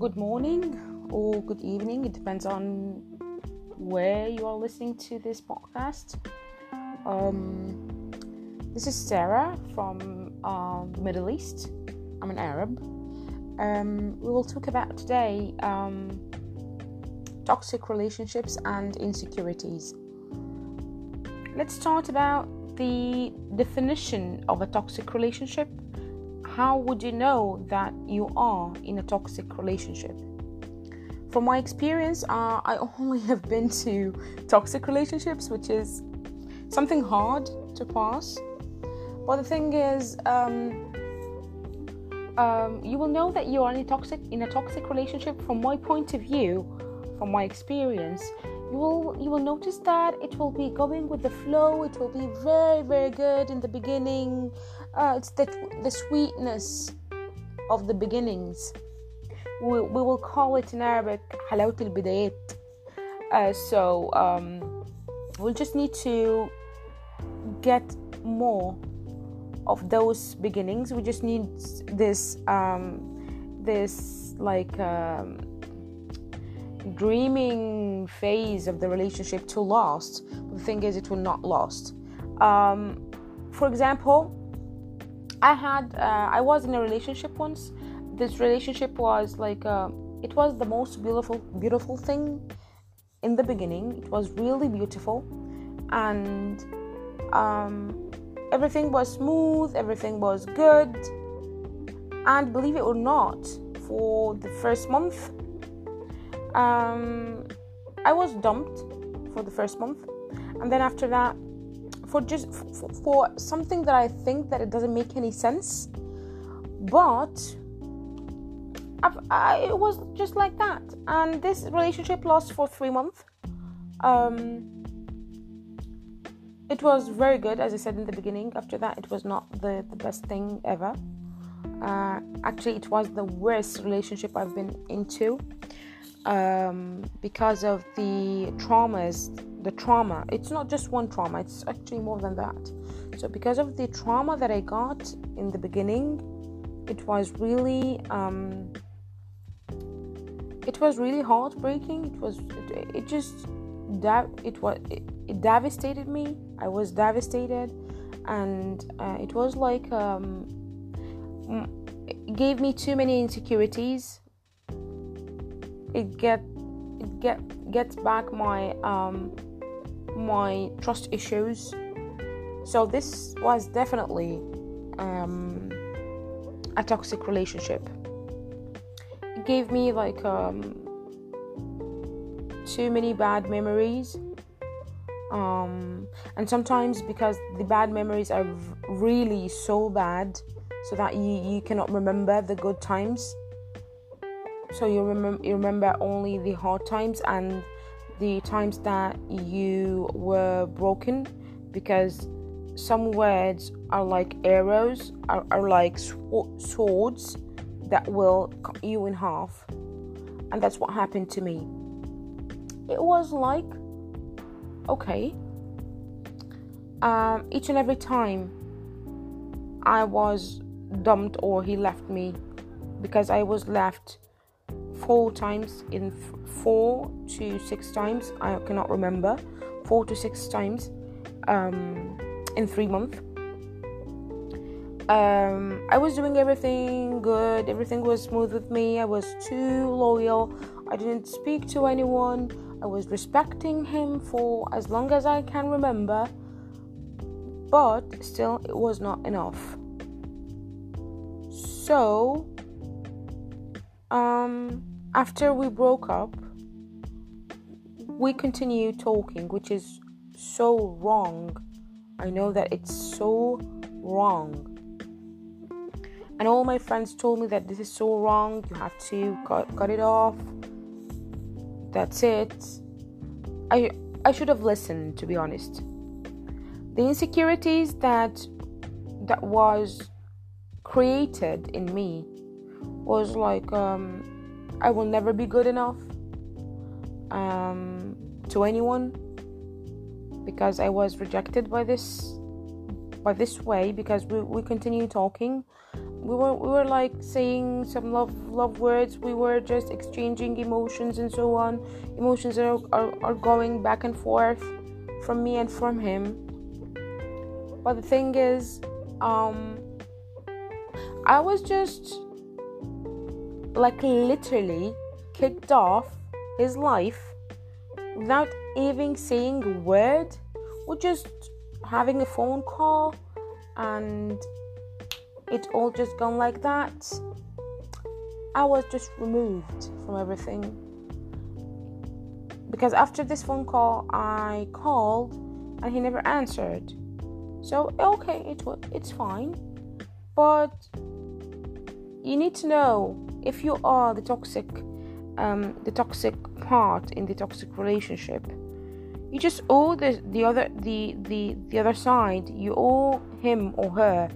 good morning or good evening. It depends on where you are listening to this podcast. Um, this is Sarah from uh, the Middle East. I'm an Arab. Um, we will talk about today um, toxic relationships and insecurities. Let's start about the definition of a toxic relationship how would you know that you are in a toxic relationship? From my experience, uh, I only have been to toxic relationships, which is something hard to pass. But the thing is, um, um, you will know that you are in a toxic in a toxic relationship. From my point of view, from my experience, you will you will notice that it will be going with the flow. It will be very very good in the beginning uh, it's the, the sweetness of the beginnings. We, we will call it in Arabic halawat al bidayat. Uh, so um, we'll just need to get more of those beginnings. We just need this um, this like um, dreaming phase of the relationship to last. The thing is, it will not last. Um, for example, I had uh, I was in a relationship once. This relationship was like uh, it was the most beautiful beautiful thing in the beginning. It was really beautiful, and um, everything was smooth. Everything was good, and believe it or not, for the first month, um, I was dumped for the first month, and then after that for just for, for something that I think that it doesn't make any sense. But I, it was just like that, and this relationship lasted for three months. Um, it was very good, as I said in the beginning. After that, it was not the, the best thing ever. Uh, actually, it was the worst relationship I've been into um, because of the traumas the trauma. It's not just one trauma it's actually more than that. So because of the trauma that i got in the beginning it was really um, it was really heartbreaking. It was it, it just it was it, it, devastated me. I was devastated and uh, it was like um, it gave me too many insecurities. It get it get gets back my um my trust issues. So this was definitely um, a toxic relationship. It gave me like um, too many bad memories. Um, and sometimes because the bad memories are really so bad, so that you, you cannot remember the good times. So you you remember only the hard times and the times that you were broken because some words are like arrows are, are like sw- swords that will cut you in half. And that's what happened to me. It was like okay um, each and every time i was dumped or he left me because i was left four times in four to six times i cannot remember four to six times um, in three months. Um, i was doing everything good everything was smooth with me i was too loyal i didn't speak to anyone i was respecting him for as long as i can remember but still it was not enough. So um after we broke up, we continued talking, which is so wrong. I know that it's so wrong. And all my friends told me that this is so wrong, you have to cut, cut it off. That's it. I I should have listened to be honest. The insecurities that that was created in me was like um I will never be good enough um, to anyone because I was rejected by this by this way because we, we continue talking. We were we were like saying some love love words. We were just exchanging emotions and so on. Emotions are, are, are going back and forth from me and from him. But the thing is um i was just like literally kicked off his life without even saying a word or just having a phone call and it all just gone like that. I was just removed from everything. Because after this phone call, I called and he never answered. So okay, it it's fine. But you need to know if you are the toxic um, the toxic part in the toxic relationship. You just owe the the other the the the other side you owe him or her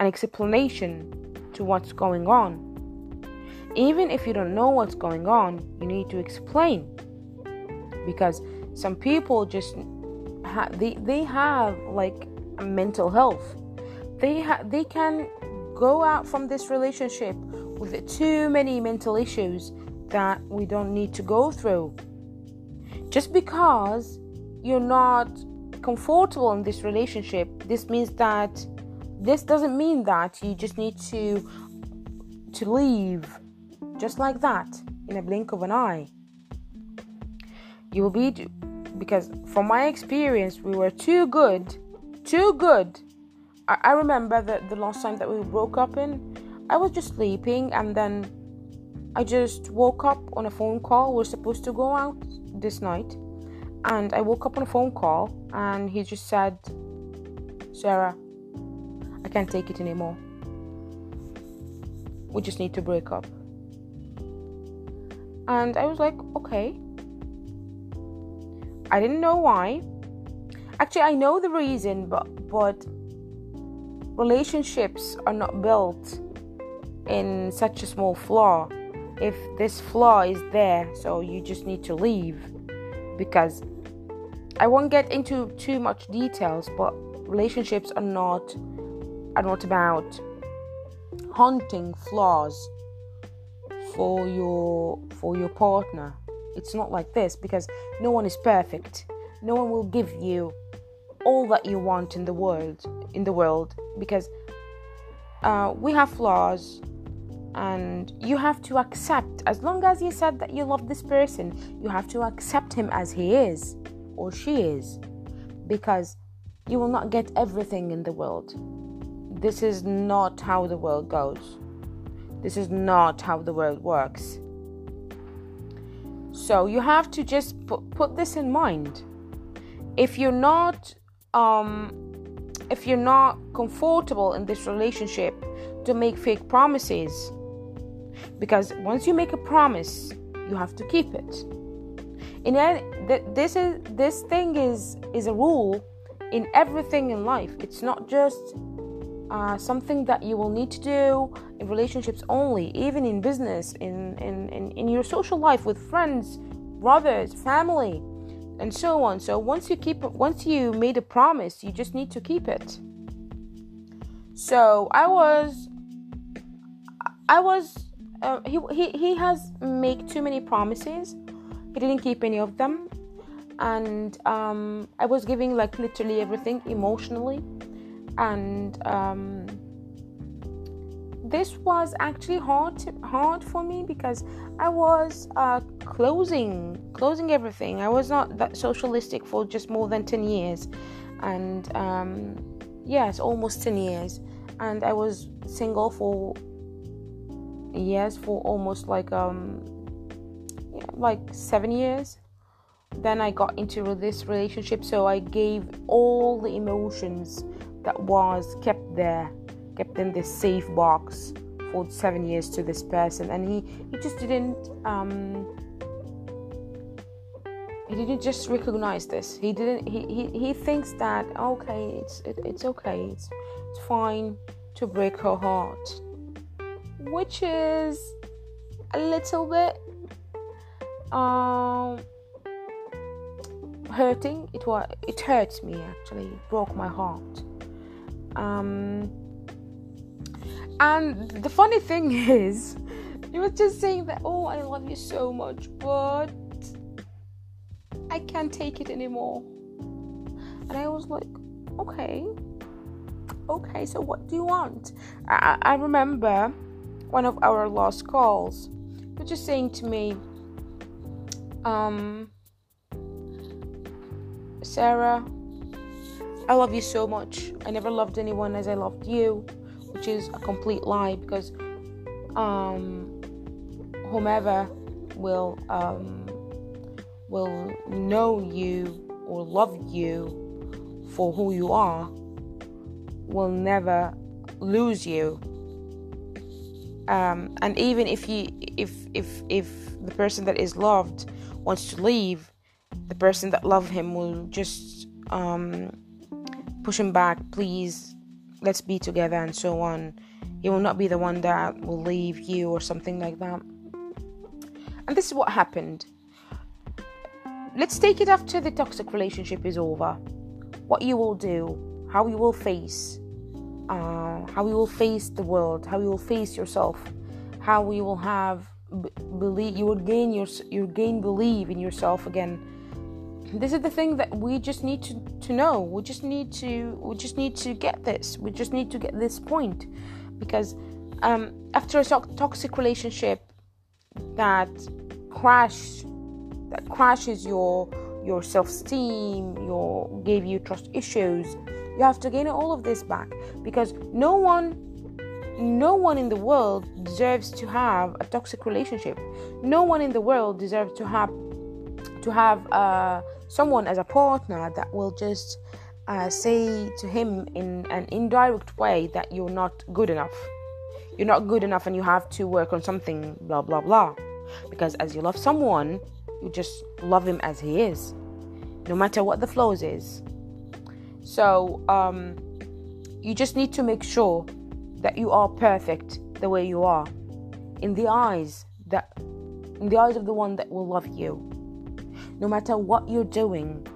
an explanation to what's going on. Even if you don't know what's going on you need to explain. Because some people just ha- they they have like mental health. They ha- they can go out from this relationship with too many mental issues that we don't need to go through just because you're not comfortable in this relationship, this means that this doesn't mean that you just need to to leave just like that in a blink of an eye. You will be because from my experience we were too good, too good. I, I remember that the last time that we broke up in, I was just sleeping and then I just woke up on a phone call. We're supposed to go out this night and I woke up on a phone call and he just said, Sarah, I can't take it anymore. We just need to break up. And I was like, okay. I didn't know why. Actually, I know the reason, but but relationships are not built in such a small flaw if this flaw is there, so you just need to leave because I won't get into too much details, but relationships are not are not about hunting flaws for your for your partner. It's not like this because no one is perfect. No one will give you all that you want in the world in the world because uh, we have flaws and you have to accept as long as you said that you love this person you have to accept him as he is or she is because you will not get everything in the world. This is not how the world goes. This is not how the world works. So you have to just put, put this in mind. If you're not um if you're not comfortable in this relationship to make fake promises. Because once you make a promise you have to keep it. In any, this is this thing is is a rule in everything in life. It's not just uh, something that you will need to do in relationships only even in business in, in, in, in your social life with friends brothers family and so on. So once you keep once you made a promise you just need to keep it. So i was i was uh, he, he he has made too many promises. He didn't keep any of them, and um, I was giving like literally everything emotionally, and um, this was actually hard hard for me because I was uh, closing closing everything. I was not that socialistic for just more than ten years, and um, yes, almost ten years, and I was single for yes for almost like um yeah, like seven years. Then i got into this relationship so i gave all the emotions that was kept there kept in this safe box for seven years to this person. And he he just didn't um he didn't just recognize this. He didn't he he, he thinks that okay it's it, it's okay. It's, it's fine to break her heart. Which is a little bit um hurting. It was it hurts me actually. It broke my heart. Um, and the funny thing is, he was just saying that, oh, I love you so much, but I can't take it anymore. And I was like, okay, okay, so what do you want? I, I remember one of our last calls, he was just saying to me, um, Sarah, I love you so much. I never loved anyone as I loved you, which is a complete lie because um, whomever will um, will know you or love you for who you are will never lose you. Um, and even if you if if if the person that is loved wants to leave, the person that loved him will just um, push him back. Please, let's be together, and so on. He will not be the one that will leave you or something like that. And this is what happened. Let's take it after the toxic relationship is over. What you will do, how you will face, uh, how you will face the world, how you will face yourself, how you will have b- believe, you will gain your you gain believe in yourself again. This is the thing that we just need to, to know. We just need to we just need to get this. We just need to get this point because um, after a toxic relationship that crash that crashes your your self-esteem, your gave you trust issues, you have to gain all of this back because no one no one in the world deserves to have a toxic relationship. No one in the world deserves to have to have uh, someone as a partner that will just uh, say to him in an indirect way that you're not good enough. You're not good enough and you have to work on something, blah, blah, blah. Because as you love someone, you just love him as he is, no matter what the flaws is. So, um, you just need to make sure that you are perfect the way you are in the eyes that in the eyes of the one that will love you no matter what you're doing,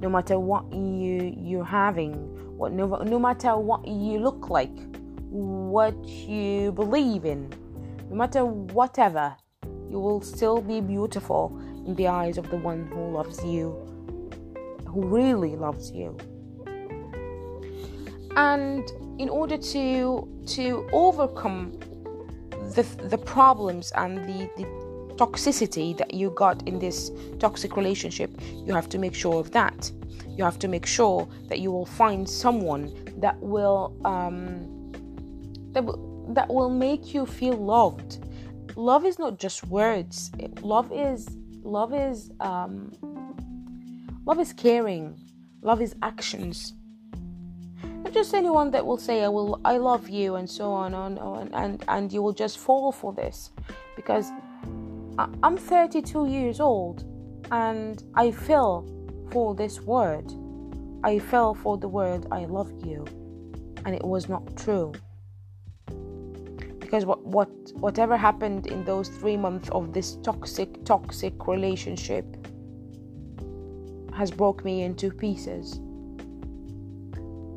no matter what you you're having, what no, no matter what you look like, what you believe in, no matter whatever, you will still be beautiful in the eyes of the one who loves you, who really loves you. And in order to to overcome the the problems and the, the toxicity that you got in this toxic relationship, you have to make sure of that. You have to make sure that you will find someone that will um, that will, that will make you feel loved. Love is not just words. Love is love is um, love is caring. Love is actions. Not just anyone that will say I will I love you and so on and and and, and you will just fall for this because I'm 32 years old and I fell for this word. I fell for the word I love you and it was not true. Because what what whatever happened in those 3 months of this toxic toxic relationship has broke me into pieces.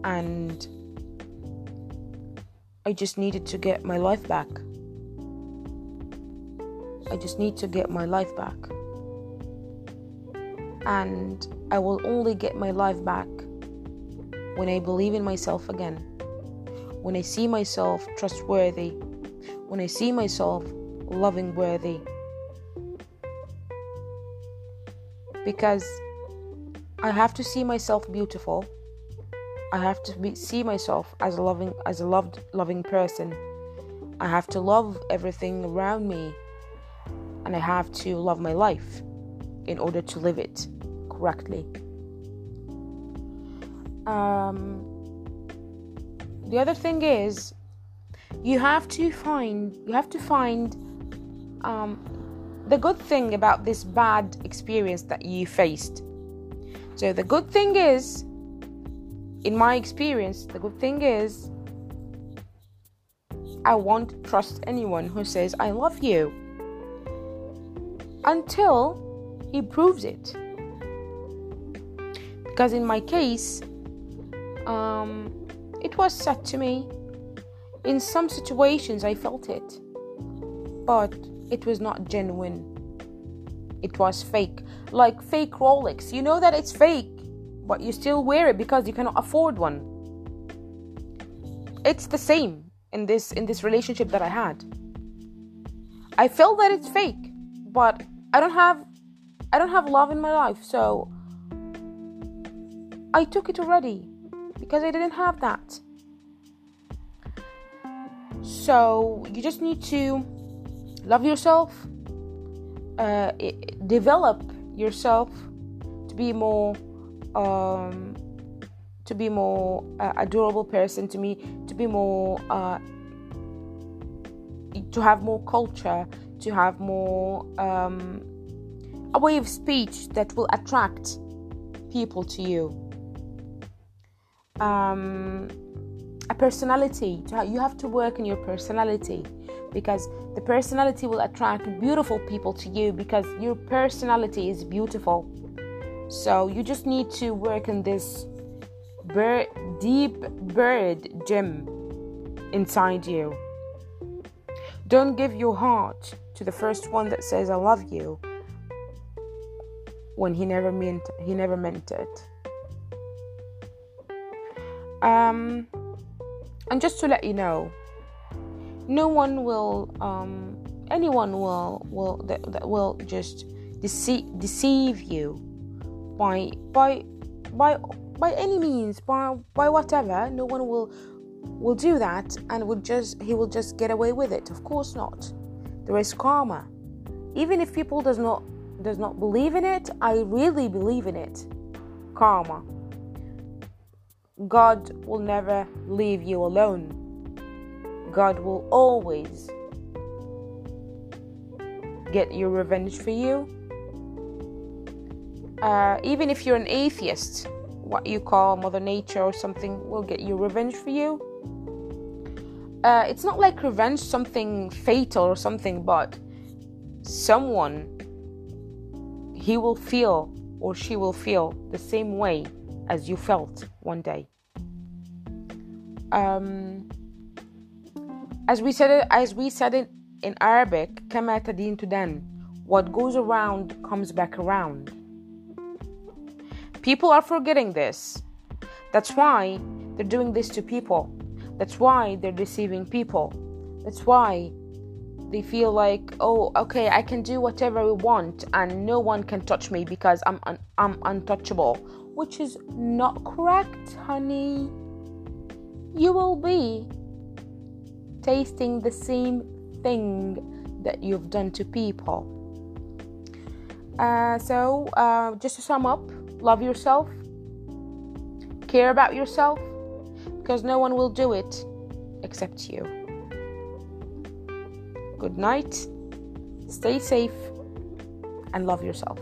And I just needed to get my life back. I just need to get my life back. And I will only get my life back when I believe in myself again, when I see myself trustworthy, when I see myself loving worthy. Because I have to see myself beautiful. I have to be, see myself as a loving as a loved loving person. I have to love everything around me and I have to love my life in order to live it correctly. Um, the other thing is, you have to find you have to find um, the good thing about this bad experience that you faced. So the good thing is, in my experience, the good thing is, I won't trust anyone who says I love you until he proves it. Because in my case, um, it was said to me. In some situations, I felt it, but it was not genuine. It was fake, like fake Rolex. You know that it's fake, but you still wear it because you cannot afford one. It's the same in this in this relationship that I had. I felt that it's fake, but I don't have I don't have love in my life, so I took it already because I didn't have that. So you just need to love yourself, uh, develop yourself to be more um, to be more uh, adorable person to me to be more uh, to have more culture to have more um, a way of speech that will attract people to you um, a personality. You have to work on your personality because the personality will attract beautiful people to you because your personality is beautiful. So you just need to work on this bird, deep bird gem inside you. Don't give your heart to the first one that says I love you when he never meant he never meant it. Um, and just to let you know, no one will, um, anyone will will that, that will just deceive deceive you by by by by any means by by whatever. No one will will do that and would just he will just get away with it. Of course not. There is karma. Even if people does not does not believe in it, I really believe in it. Karma. God will never leave you alone. God will always get your revenge for you. Uh, even if you're an atheist, what you call Mother Nature or something will get your revenge for you Uh, it's not like revenge, something fatal or something, but someone, he will feel or she will feel the same way as you felt one day. Um, as we said it, as we said it in Arabic, كما تدين تدان. What goes around comes back around. People are forgetting this. That's why they're doing this to people. that's why they're deceiving people. That's why they feel like, oh, okay, I can do whatever I want and no one can touch me because I'm un- I'm untouchable which is not correct, honey. You will be tasting the same thing that you've done to people. Uh, so, uh, just to sum up, love yourself, care about yourself, because no one will do it except you. Good night, stay safe, and love yourself.